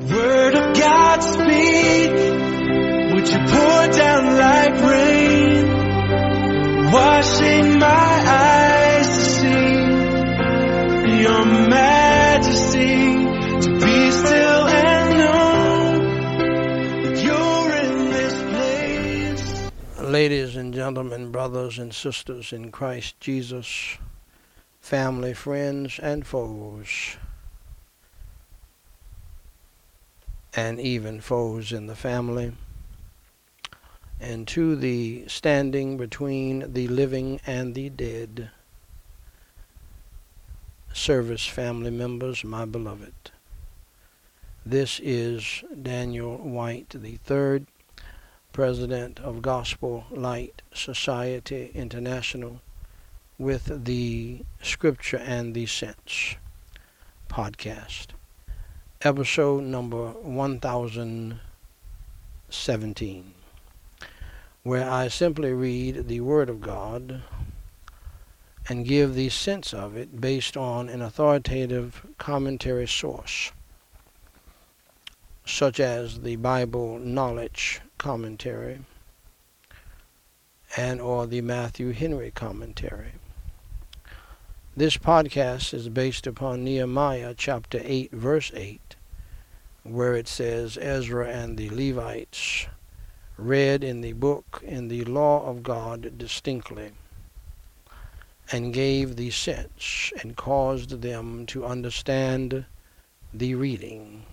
Word of God speak. Would you pour down like rain? Washing my eyes to see your majesty. To be still and know that you're in this place. Ladies and gentlemen, brothers and sisters in Christ Jesus, family, friends, and foes, and even foes in the family, and to the standing between the living and the dead, service family members, my beloved. This is Daniel White third president of Gospel Light Society International, with the Scripture and the Sense podcast, episode number 1017, where I simply read the Word of God and give the sense of it based on an authoritative commentary source, such as the Bible Knowledge commentary and or the Matthew Henry commentary. This podcast is based upon Nehemiah chapter 8 verse 8 where it says Ezra and the Levites read in the book in the law of God distinctly and gave the sense and caused them to understand the reading.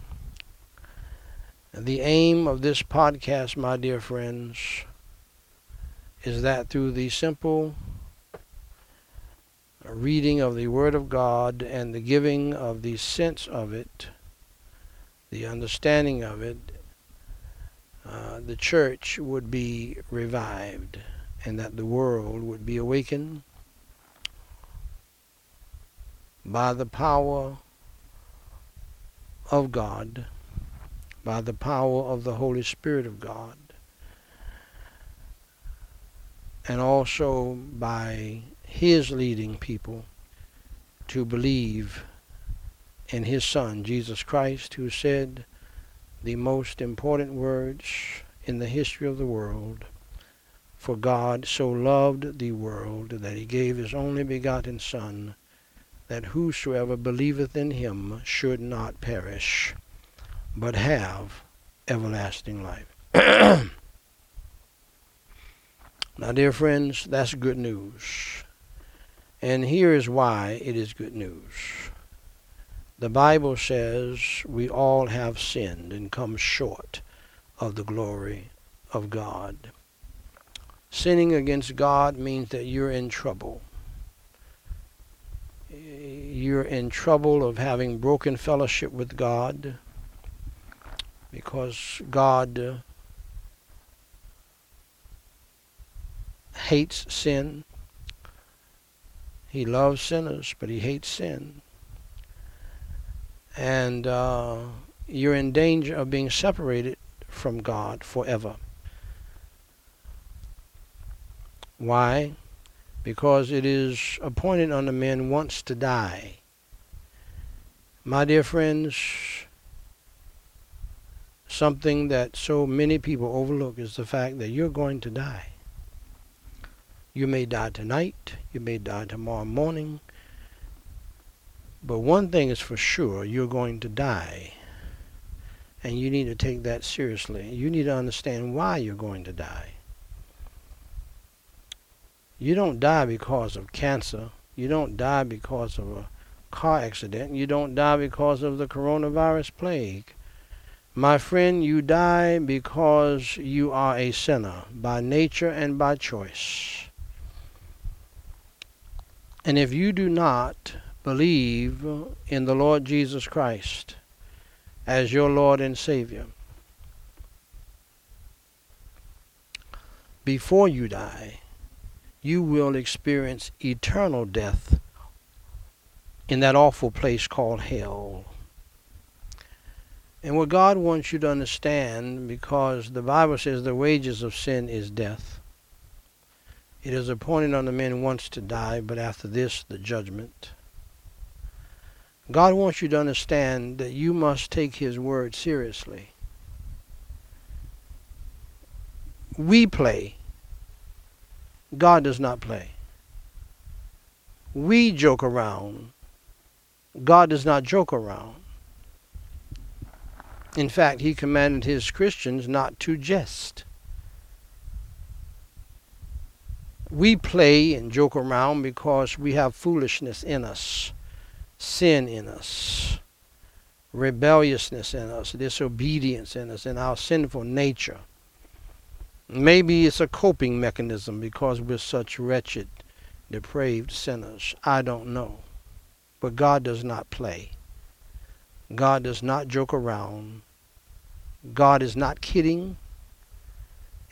The aim of this podcast, my dear friends, is that through the simple reading of the Word of God and the giving of the sense of it, the understanding of it, uh, the church would be revived and that the world would be awakened by the power of God by the power of the Holy Spirit of God, and also by His leading people to believe in His Son, Jesus Christ, who said the most important words in the history of the world. For God so loved the world that he gave his only begotten Son, that whosoever believeth in him should not perish but have everlasting life. now, dear friends, that's good news. And here is why it is good news. The Bible says we all have sinned and come short of the glory of God. Sinning against God means that you're in trouble. You're in trouble of having broken fellowship with God because God hates sin. He loves sinners, but he hates sin. And uh, you're in danger of being separated from God forever. Why? Because it is appointed unto men once to die. My dear friends, something that so many people overlook is the fact that you're going to die. You may die tonight, you may die tomorrow morning, but one thing is for sure you're going to die. And you need to take that seriously. You need to understand why you're going to die. You don't die because of cancer. You don't die because of a car accident. You don't die because of the coronavirus plague. My friend, you die because you are a sinner by nature and by choice. And if you do not believe in the Lord Jesus Christ as your Lord and Savior, before you die, you will experience eternal death in that awful place called hell. And what God wants you to understand, because the Bible says the wages of sin is death. It is appointed unto men once to die, but after this the judgment. God wants you to understand that you must take His word seriously. We play. God does not play. We joke around. God does not joke around. In fact, He commanded His Christians not to jest. We play and joke around because we have foolishness in us, sin in us, rebelliousness in us, disobedience in us, in our sinful nature. Maybe it's a coping mechanism because we're such wretched, depraved sinners. I don't know. But God does not play. God does not joke around. God is not kidding.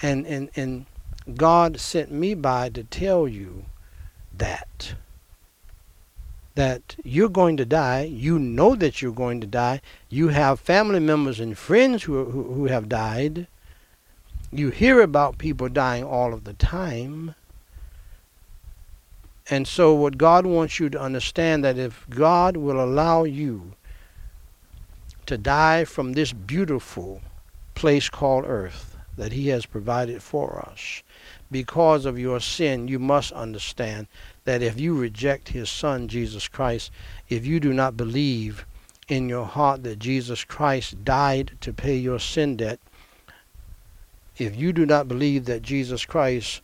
And, and, and God sent me by to tell you that. That you're going to die. You know that you're going to die. You have family members and friends who, who, who have died. You hear about people dying all of the time. And so what God wants you to understand that if God will allow you to die from this beautiful place called earth that he has provided for us, because of your sin, you must understand that if you reject his son, Jesus Christ, if you do not believe in your heart that Jesus Christ died to pay your sin debt, if you do not believe that Jesus Christ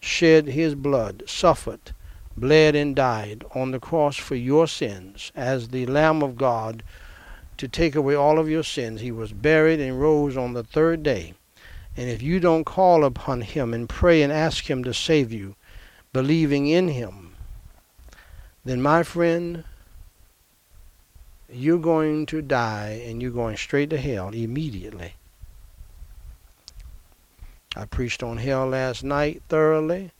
shed his blood, suffered, bled, and died on the cross for your sins as the Lamb of God to take away all of your sins, he was buried and rose on the third day and if you don't call upon Him and pray and ask Him to save you, believing in Him, then, my friend, you're going to die and you're going straight to hell immediately. I preached on hell last night thoroughly.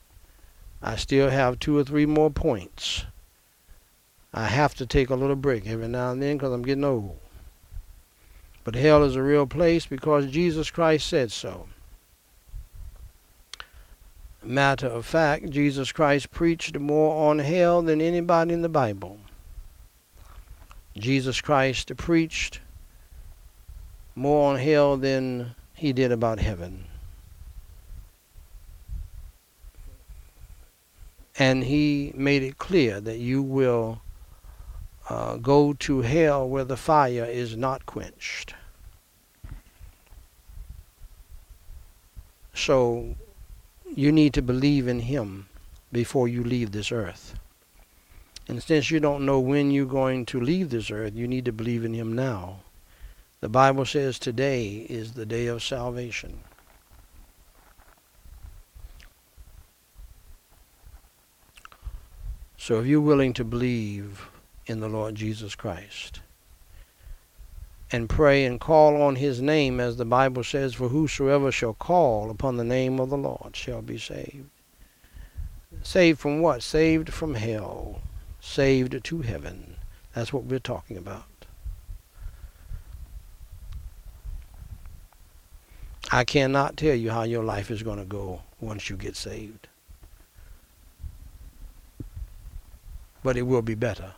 I still have two or three more points. I have to take a little break every now and then because I'm getting old. But hell is a real place because Jesus Christ said so. Matter of fact, Jesus Christ preached more on hell than anybody in the Bible. Jesus Christ preached more on hell than he did about heaven. And he made it clear that you will uh, go to hell where the fire is not quenched. So you need to believe in him before you leave this earth. And since you don't know when you're going to leave this earth, you need to believe in him now. The Bible says today is the day of salvation. So if you're willing to believe in the Lord Jesus Christ and pray and call on his name, as the Bible says, for whosoever shall call upon the name of the Lord shall be saved. Saved from what? Saved from hell. Saved to heaven. That's what we're talking about. I cannot tell you how your life is going to go once you get saved. But it will be better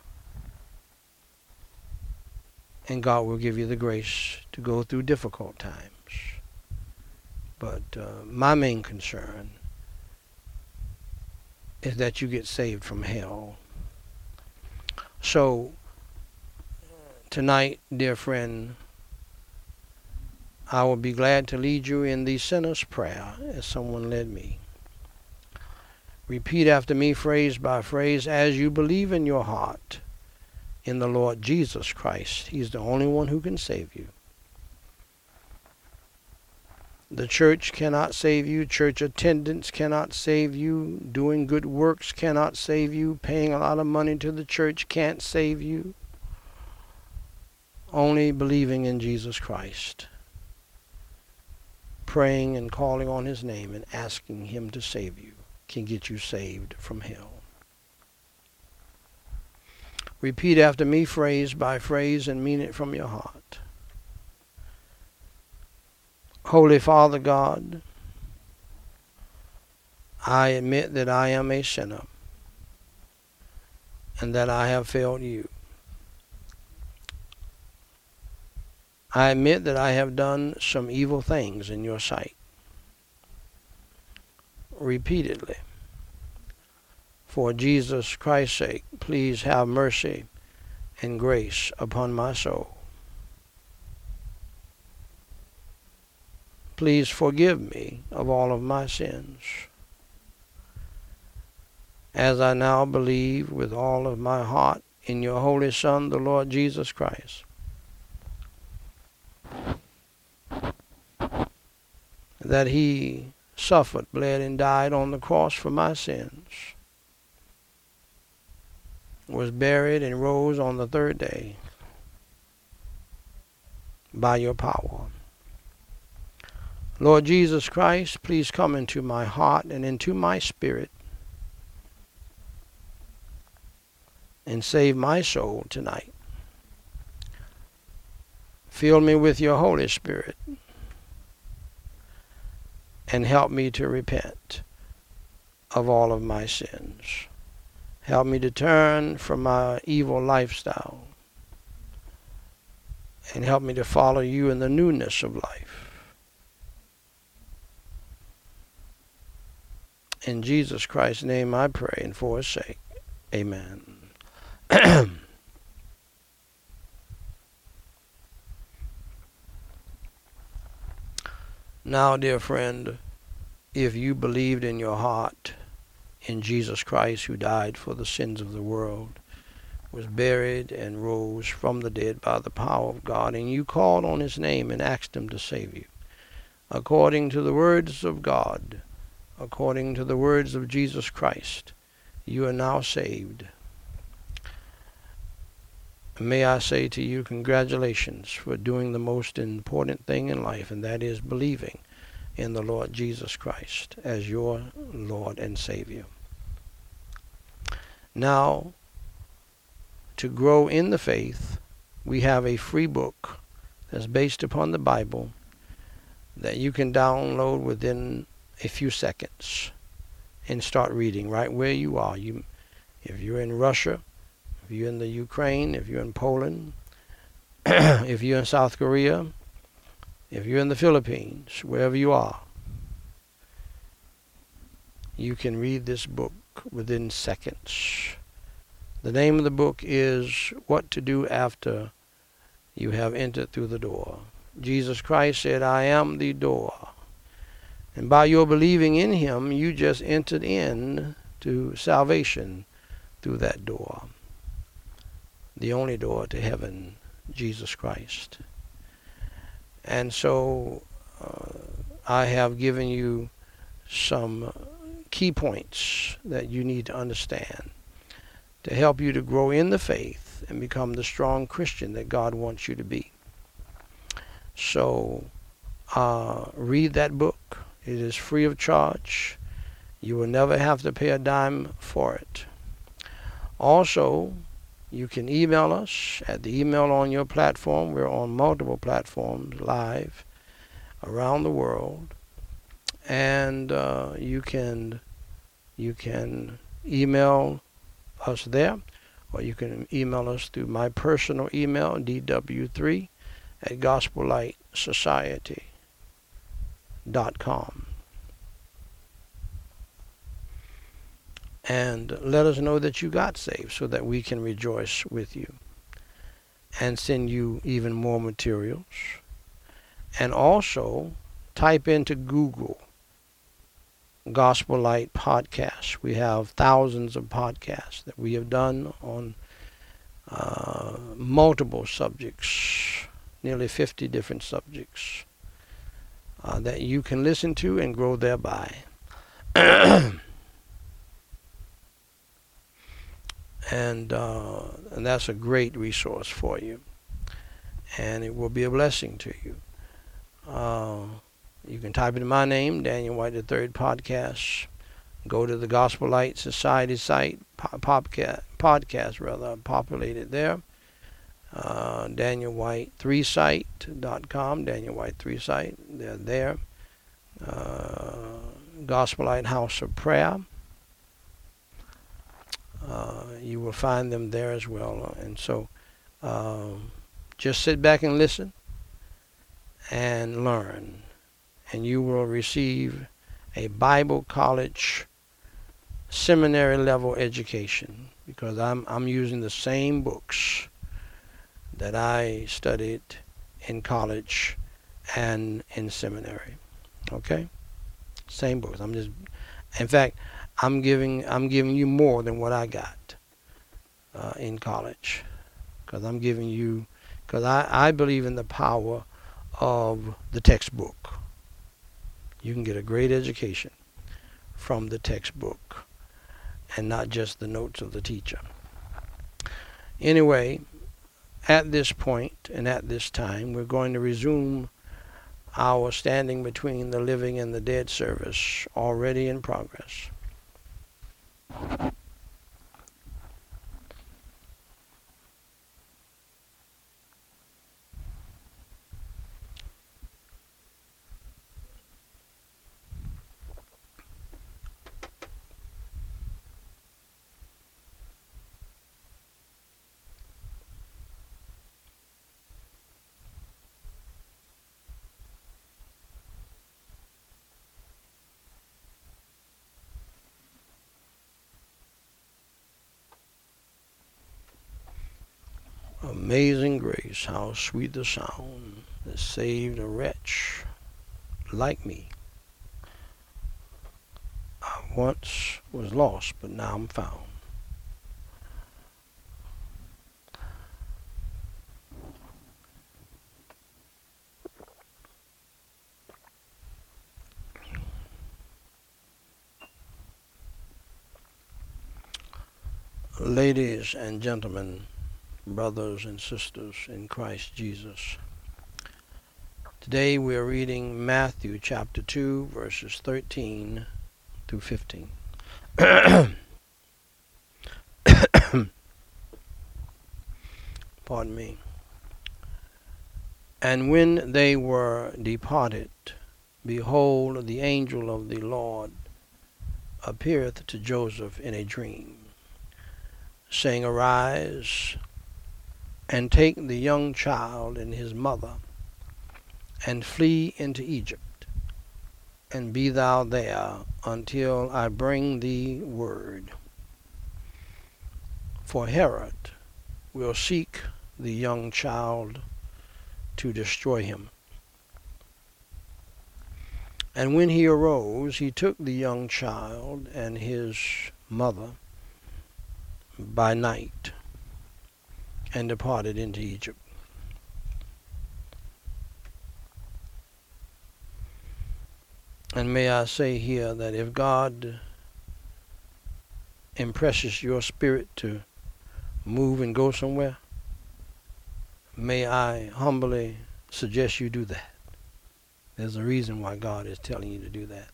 and God will give you the grace to go through difficult times. But uh, my main concern is that you get saved from hell. So, tonight, dear friend, I will be glad to lead you in the sinner's prayer as someone led me. Repeat after me, phrase by phrase, as you believe in your heart in the Lord Jesus Christ. He's the only one who can save you. The church cannot save you. Church attendance cannot save you. Doing good works cannot save you. Paying a lot of money to the church can't save you. Only believing in Jesus Christ. Praying and calling on His name and asking Him to save you can get you saved from hell. Repeat after me phrase by phrase and mean it from your heart. Holy Father God, I admit that I am a sinner and that I have failed you. I admit that I have done some evil things in your sight repeatedly. For Jesus Christ's sake, please have mercy and grace upon my soul. Please forgive me of all of my sins. As I now believe with all of my heart in your Holy Son, the Lord Jesus Christ, that he suffered, bled, and died on the cross for my sins, was buried, and rose on the third day by your power. Lord Jesus Christ, please come into my heart and into my spirit and save my soul tonight. Fill me with your Holy Spirit and help me to repent of all of my sins. Help me to turn from my evil lifestyle and help me to follow you in the newness of life. In Jesus Christ's name I pray and for his sake. Amen. now, dear friend, if you believed in your heart in Jesus Christ who died for the sins of the world, was buried and rose from the dead by the power of God, and you called on his name and asked him to save you, according to the words of God, according to the words of Jesus Christ, you are now saved. May I say to you, congratulations for doing the most important thing in life, and that is believing in the Lord Jesus Christ as your Lord and Savior. Now, to grow in the faith, we have a free book that's based upon the Bible that you can download within a few seconds and start reading right where you are. You, if you're in Russia, if you're in the Ukraine, if you're in Poland, if you're in South Korea, if you're in the Philippines, wherever you are, you can read this book within seconds. The name of the book is What to Do After You Have Entered Through the Door. Jesus Christ said, I am the door. And by your believing in him, you just entered in to salvation through that door. The only door to heaven, Jesus Christ. And so uh, I have given you some key points that you need to understand to help you to grow in the faith and become the strong Christian that God wants you to be. So uh, read that book. It is free of charge. You will never have to pay a dime for it. Also, you can email us at the email on your platform. We're on multiple platforms live around the world. And uh, you can you can email us there, or you can email us through my personal email, dw3 at gospellightsociety dot com. And let us know that you got saved so that we can rejoice with you and send you even more materials. And also type into Google Gospel Light podcast. We have thousands of podcasts that we have done on uh, multiple subjects, nearly 50 different subjects uh, that you can listen to and grow thereby. and uh, and that's a great resource for you, and it will be a blessing to you. You can type in my name, Daniel White Third Podcast. Go to the Gospel Light Society site, podcast, podcast rather, populate it there. Uh, Daniel White 3 site.com, Daniel White 3 site, they're there. Uh, Gospel Light House of Prayer. Uh, you will find them there as well. And so um, just sit back and listen and learn. And you will receive a Bible college seminary level education because I'm I'm using the same books that I studied in college and in seminary. Okay? Same books. I'm just in fact, I'm giving I'm giving you more than what I got uh, in college because I'm giving you because I, I believe in the power of the textbook. You can get a great education from the textbook and not just the notes of the teacher. Anyway, at this point and at this time, we're going to resume our standing between the living and the dead service already in progress. Amazing grace, how sweet the sound that saved a wretch like me. I once was lost, but now I'm found. Ladies and gentlemen, brothers and sisters in Christ Jesus. Today we are reading Matthew chapter 2, verses 13 through 15. Pardon me. And when they were departed, behold, the angel of the Lord appeareth to Joseph in a dream, saying, Arise and take the young child and his mother, and flee into Egypt, and be thou there until I bring thee word. For Herod will seek the young child to destroy him. And when he arose, he took the young child and his mother by night and departed into Egypt. And may I say here that if God impresses your spirit to move and go somewhere, may I humbly suggest you do that. There's a reason why God is telling you to do that.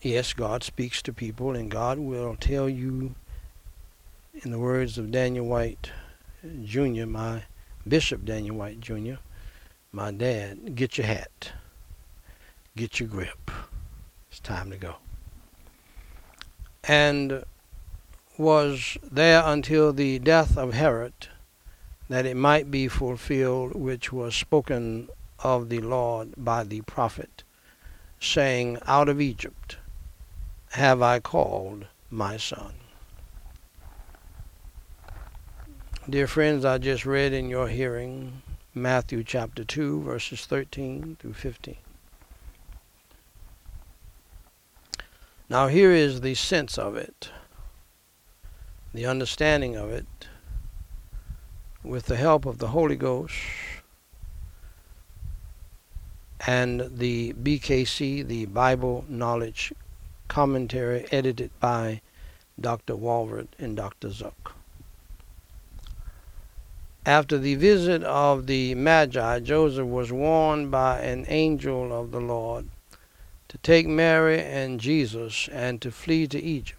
Yes, God speaks to people, and God will tell you in the words of Daniel White Jr., my Bishop Daniel White Jr., my dad, get your hat, get your grip. It's time to go. And was there until the death of Herod that it might be fulfilled which was spoken of the Lord by the prophet, saying, Out of Egypt have I called my son. Dear friends, I just read in your hearing Matthew chapter 2, verses 13 through 15. Now, here is the sense of it, the understanding of it, with the help of the Holy Ghost and the BKC, the Bible Knowledge Commentary, edited by Dr. Walvoord and Dr. Zuck. After the visit of the Magi, Joseph was warned by an angel of the Lord to take Mary and Jesus and to flee to Egypt.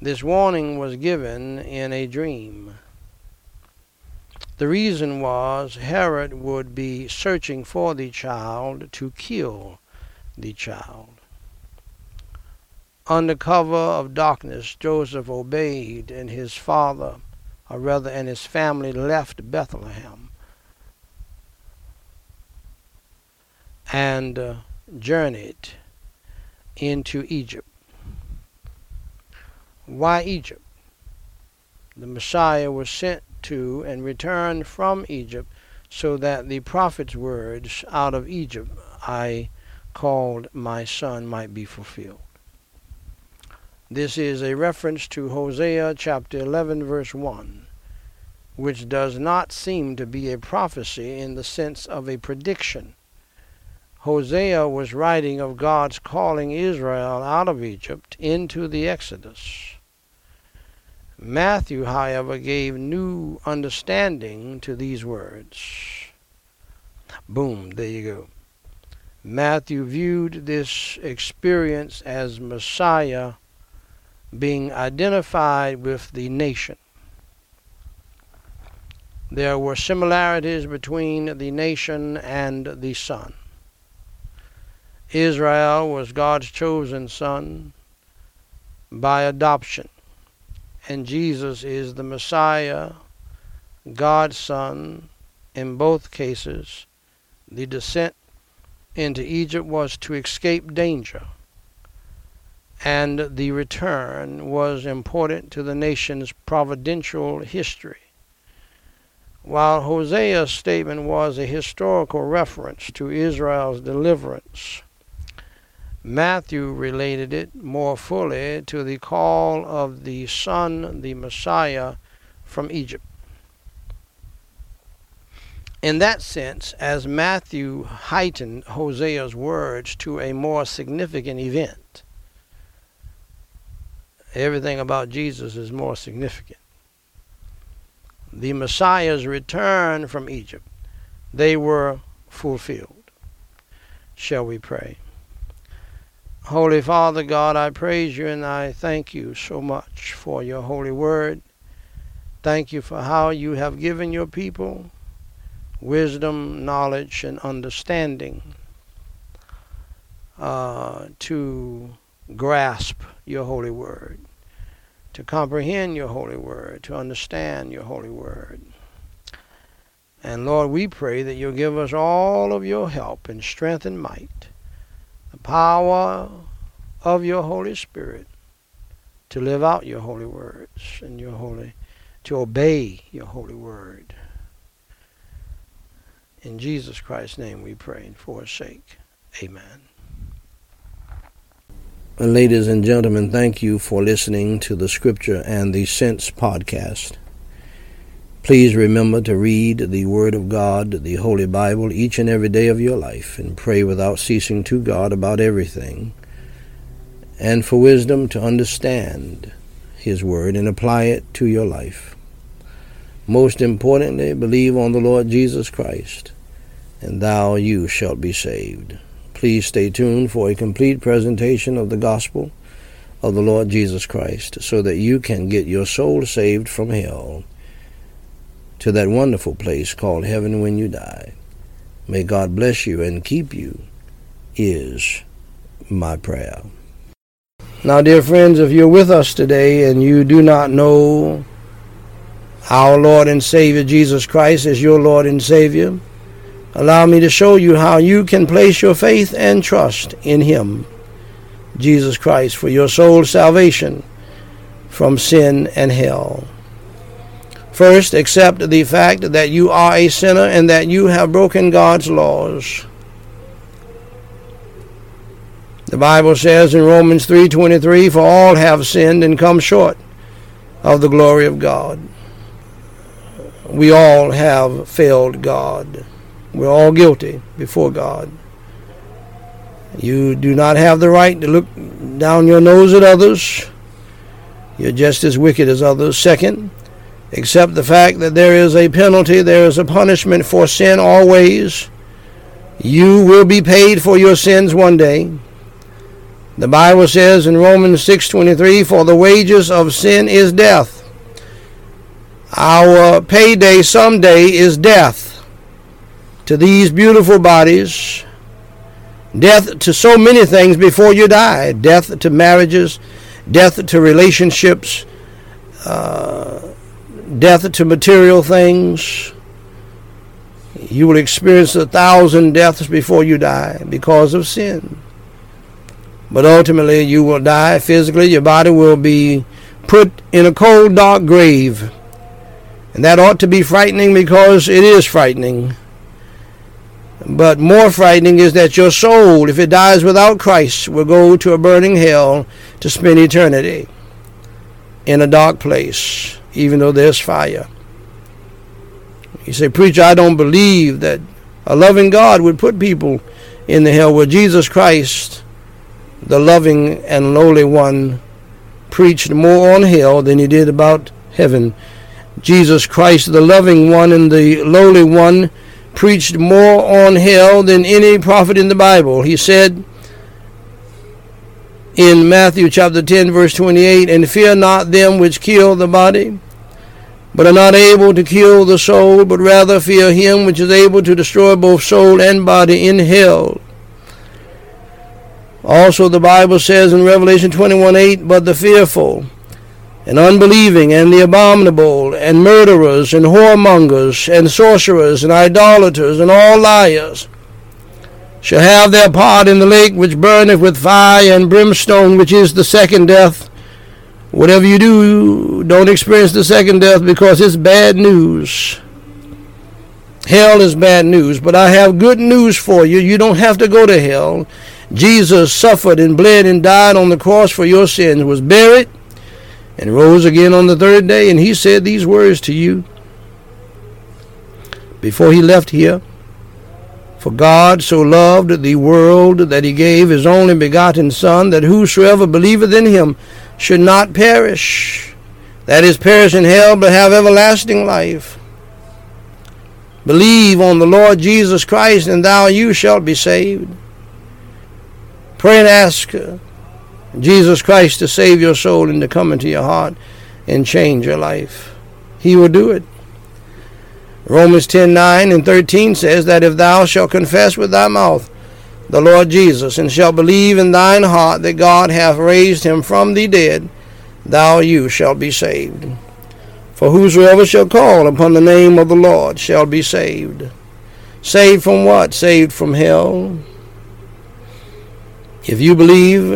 This warning was given in a dream. The reason was Herod would be searching for the child to kill the child. Under cover of darkness, Joseph obeyed, and his father or rather, and his family left Bethlehem and uh, journeyed into Egypt. Why Egypt? The Messiah was sent to and returned from Egypt so that the prophet's words, Out of Egypt I called my son, might be fulfilled. This is a reference to Hosea chapter 11, verse 1, which does not seem to be a prophecy in the sense of a prediction. Hosea was writing of God's calling Israel out of Egypt into the Exodus. Matthew, however, gave new understanding to these words. Boom, there you go. Matthew viewed this experience as Messiah being identified with the nation. There were similarities between the nation and the Son. Israel was God's chosen son by adoption and Jesus is the Messiah, God's Son, in both cases. The descent into Egypt was to escape danger, and the return was important to the nation's providential history. While Hosea's statement was a historical reference to Israel's deliverance, Matthew related it more fully to the call of the Son, the Messiah, from Egypt. In that sense, as Matthew heightened Hosea's words to a more significant event, everything about Jesus is more significant. The Messiah's return from Egypt, they were fulfilled. Shall we pray? Holy Father God, I praise you and I thank you so much for your holy word. Thank you for how you have given your people wisdom, knowledge, and understanding uh, to grasp your holy word, to comprehend your holy word, to understand your holy word. And Lord, we pray that you'll give us all of your help and strength and might the power of your Holy Spirit to live out your holy words and your holy to obey your holy word. In Jesus Christ's name we pray and for his sake. Amen. Ladies and gentlemen, thank you for listening to the Scripture and the Sense podcast. Please remember to read the Word of God, the Holy Bible, each and every day of your life, and pray without ceasing to God about everything, and for wisdom to understand His Word and apply it to your life. Most importantly, believe on the Lord Jesus Christ, and thou you shalt be saved. Please stay tuned for a complete presentation of the gospel of the Lord Jesus Christ so that you can get your soul saved from hell to that wonderful place called heaven when you die. May God bless you and keep you, is my prayer. Now, dear friends, if you're with us today and you do not know our Lord and Savior Jesus Christ as your Lord and Savior, allow me to show you how you can place your faith and trust in Him, Jesus Christ, for your soul's salvation from sin and hell. First, accept the fact that you are a sinner and that you have broken God's laws. The Bible says in Romans 3:23, "For all have sinned and come short of the glory of God." We all have failed God. We're all guilty before God. You do not have the right to look down your nose at others. You're just as wicked as others. Second, Accept the fact that there is a penalty, there is a punishment for sin always. You will be paid for your sins one day. The Bible says in Romans 6:23, "For the wages of sin is death." Our payday someday is death to these beautiful bodies, death to so many things before you die, death to marriages, death to relationships, uh, death to material things, You will experience a thousand deaths before you die because of sin. But ultimately, you will die physically. Your body will be put in a cold, dark grave. And that ought to be frightening because it is frightening. But more frightening is that your soul, if it dies without Christ, will go to a burning hell to spend eternity in a dark place, even though there's fire. You say, Preacher, I don't believe that a loving God would put people in the hell. where Jesus Christ, the loving and lowly one, preached more on hell than he did about heaven. Jesus Christ, the loving one and the lowly one, preached more on hell than any prophet in the Bible. He said in Matthew chapter 10, verse 28, And fear not them which kill the body, but are not able to kill the soul, but rather fear him which is able to destroy both soul and body in hell. Also, the Bible says in Revelation 21 8, But the fearful, and unbelieving, and the abominable, and murderers, and whoremongers, and sorcerers, and idolaters, and all liars, shall have their part in the lake which burneth with fire and brimstone, which is the second death. Whatever you do, don't experience the second death because it's bad news. Hell is bad news, but I have good news for you. You don't have to go to hell. Jesus suffered and bled and died on the cross for your sins, was buried, and rose again on the third day. And he said these words to you before he left here. For God so loved the world that he gave his only begotten Son, that whosoever believeth in him should not perish, that is, perish in hell, but have everlasting life. Believe on the Lord Jesus Christ, and thou you shalt be saved. Pray and ask Jesus Christ to save your soul and to come into your heart and change your life. He will do it. Romans 10 9 and 13 says that if thou shalt confess with thy mouth the Lord Jesus, and shalt believe in thine heart that God hath raised him from the dead, thou you shalt be saved. For whosoever shall call upon the name of the Lord shall be saved. Saved from what? Saved from hell. If you believe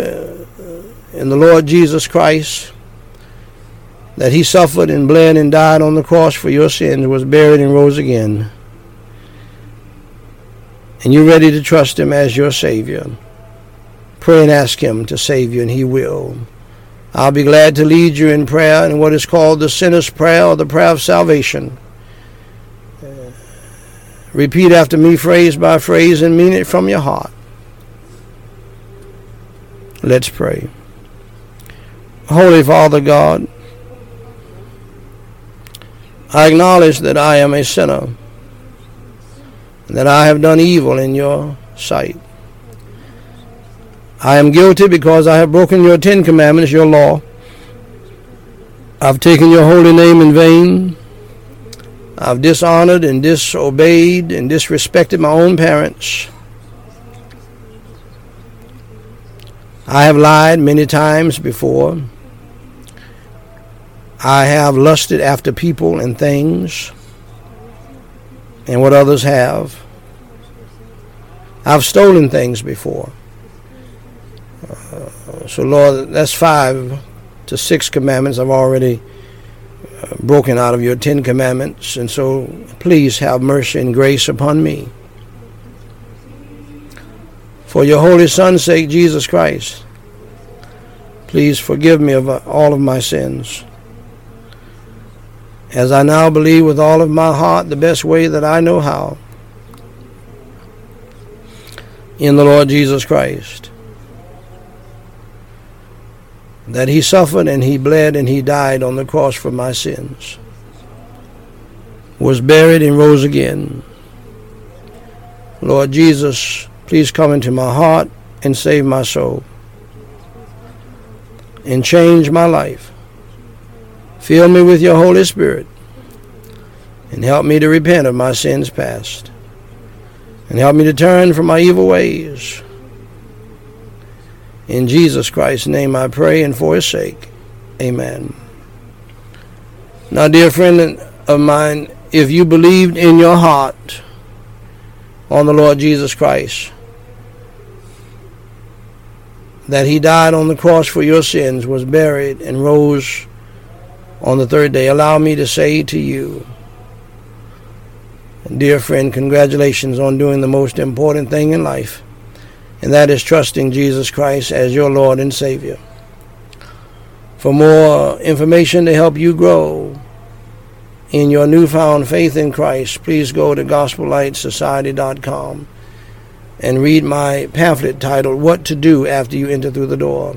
in the Lord Jesus Christ, that he suffered and bled and died on the cross for your sins, was buried and rose again, and you're ready to trust him as your Savior, pray and ask him to save you, and he will. I'll be glad to lead you in prayer in what is called the sinner's prayer or the prayer of salvation. Repeat after me, phrase by phrase, and mean it from your heart. Let's pray. Holy Father God, I acknowledge that I am a sinner, that I have done evil in your sight. I am guilty because I have broken your Ten Commandments, your law. I've taken your holy name in vain. I've dishonored and disobeyed and disrespected my own parents. I have lied many times before. I have lusted after people and things and what others have. I've stolen things before. Uh, so, Lord, that's five to six commandments I've already uh, broken out of your Ten Commandments. And so, please have mercy and grace upon me. For your Holy Son's sake, Jesus Christ, please forgive me of all of my sins as I now believe with all of my heart the best way that I know how in the Lord Jesus Christ. That he suffered and he bled and he died on the cross for my sins, was buried and rose again. Lord Jesus, please come into my heart and save my soul and change my life. Fill me with your Holy Spirit and help me to repent of my sins past and help me to turn from my evil ways. In Jesus Christ's name I pray and for his sake. Amen. Now, dear friend of mine, if you believed in your heart on the Lord Jesus Christ. That he died on the cross for your sins, was buried, and rose on the third day. Allow me to say to you, dear friend, congratulations on doing the most important thing in life, and that is trusting Jesus Christ as your Lord and Savior. For more information to help you grow in your newfound faith in Christ, please go to gospellightsociety.com and read my pamphlet titled What to Do After You Enter Through the Door.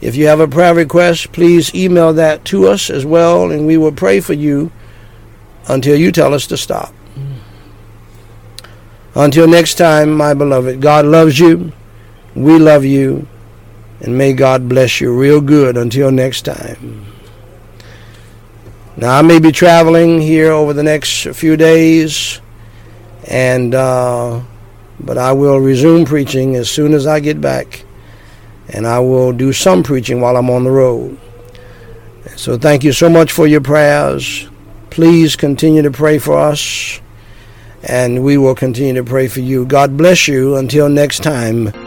If you have a prayer request, please email that to us as well, and we will pray for you until you tell us to stop. Until next time, my beloved, God loves you. We love you. And may God bless you real good until next time. Now, I may be traveling here over the next few days, and uh, but I will resume preaching as soon as I get back and I will do some preaching while I'm on the road. So thank you so much for your prayers. Please continue to pray for us, and we will continue to pray for you. God bless you. Until next time.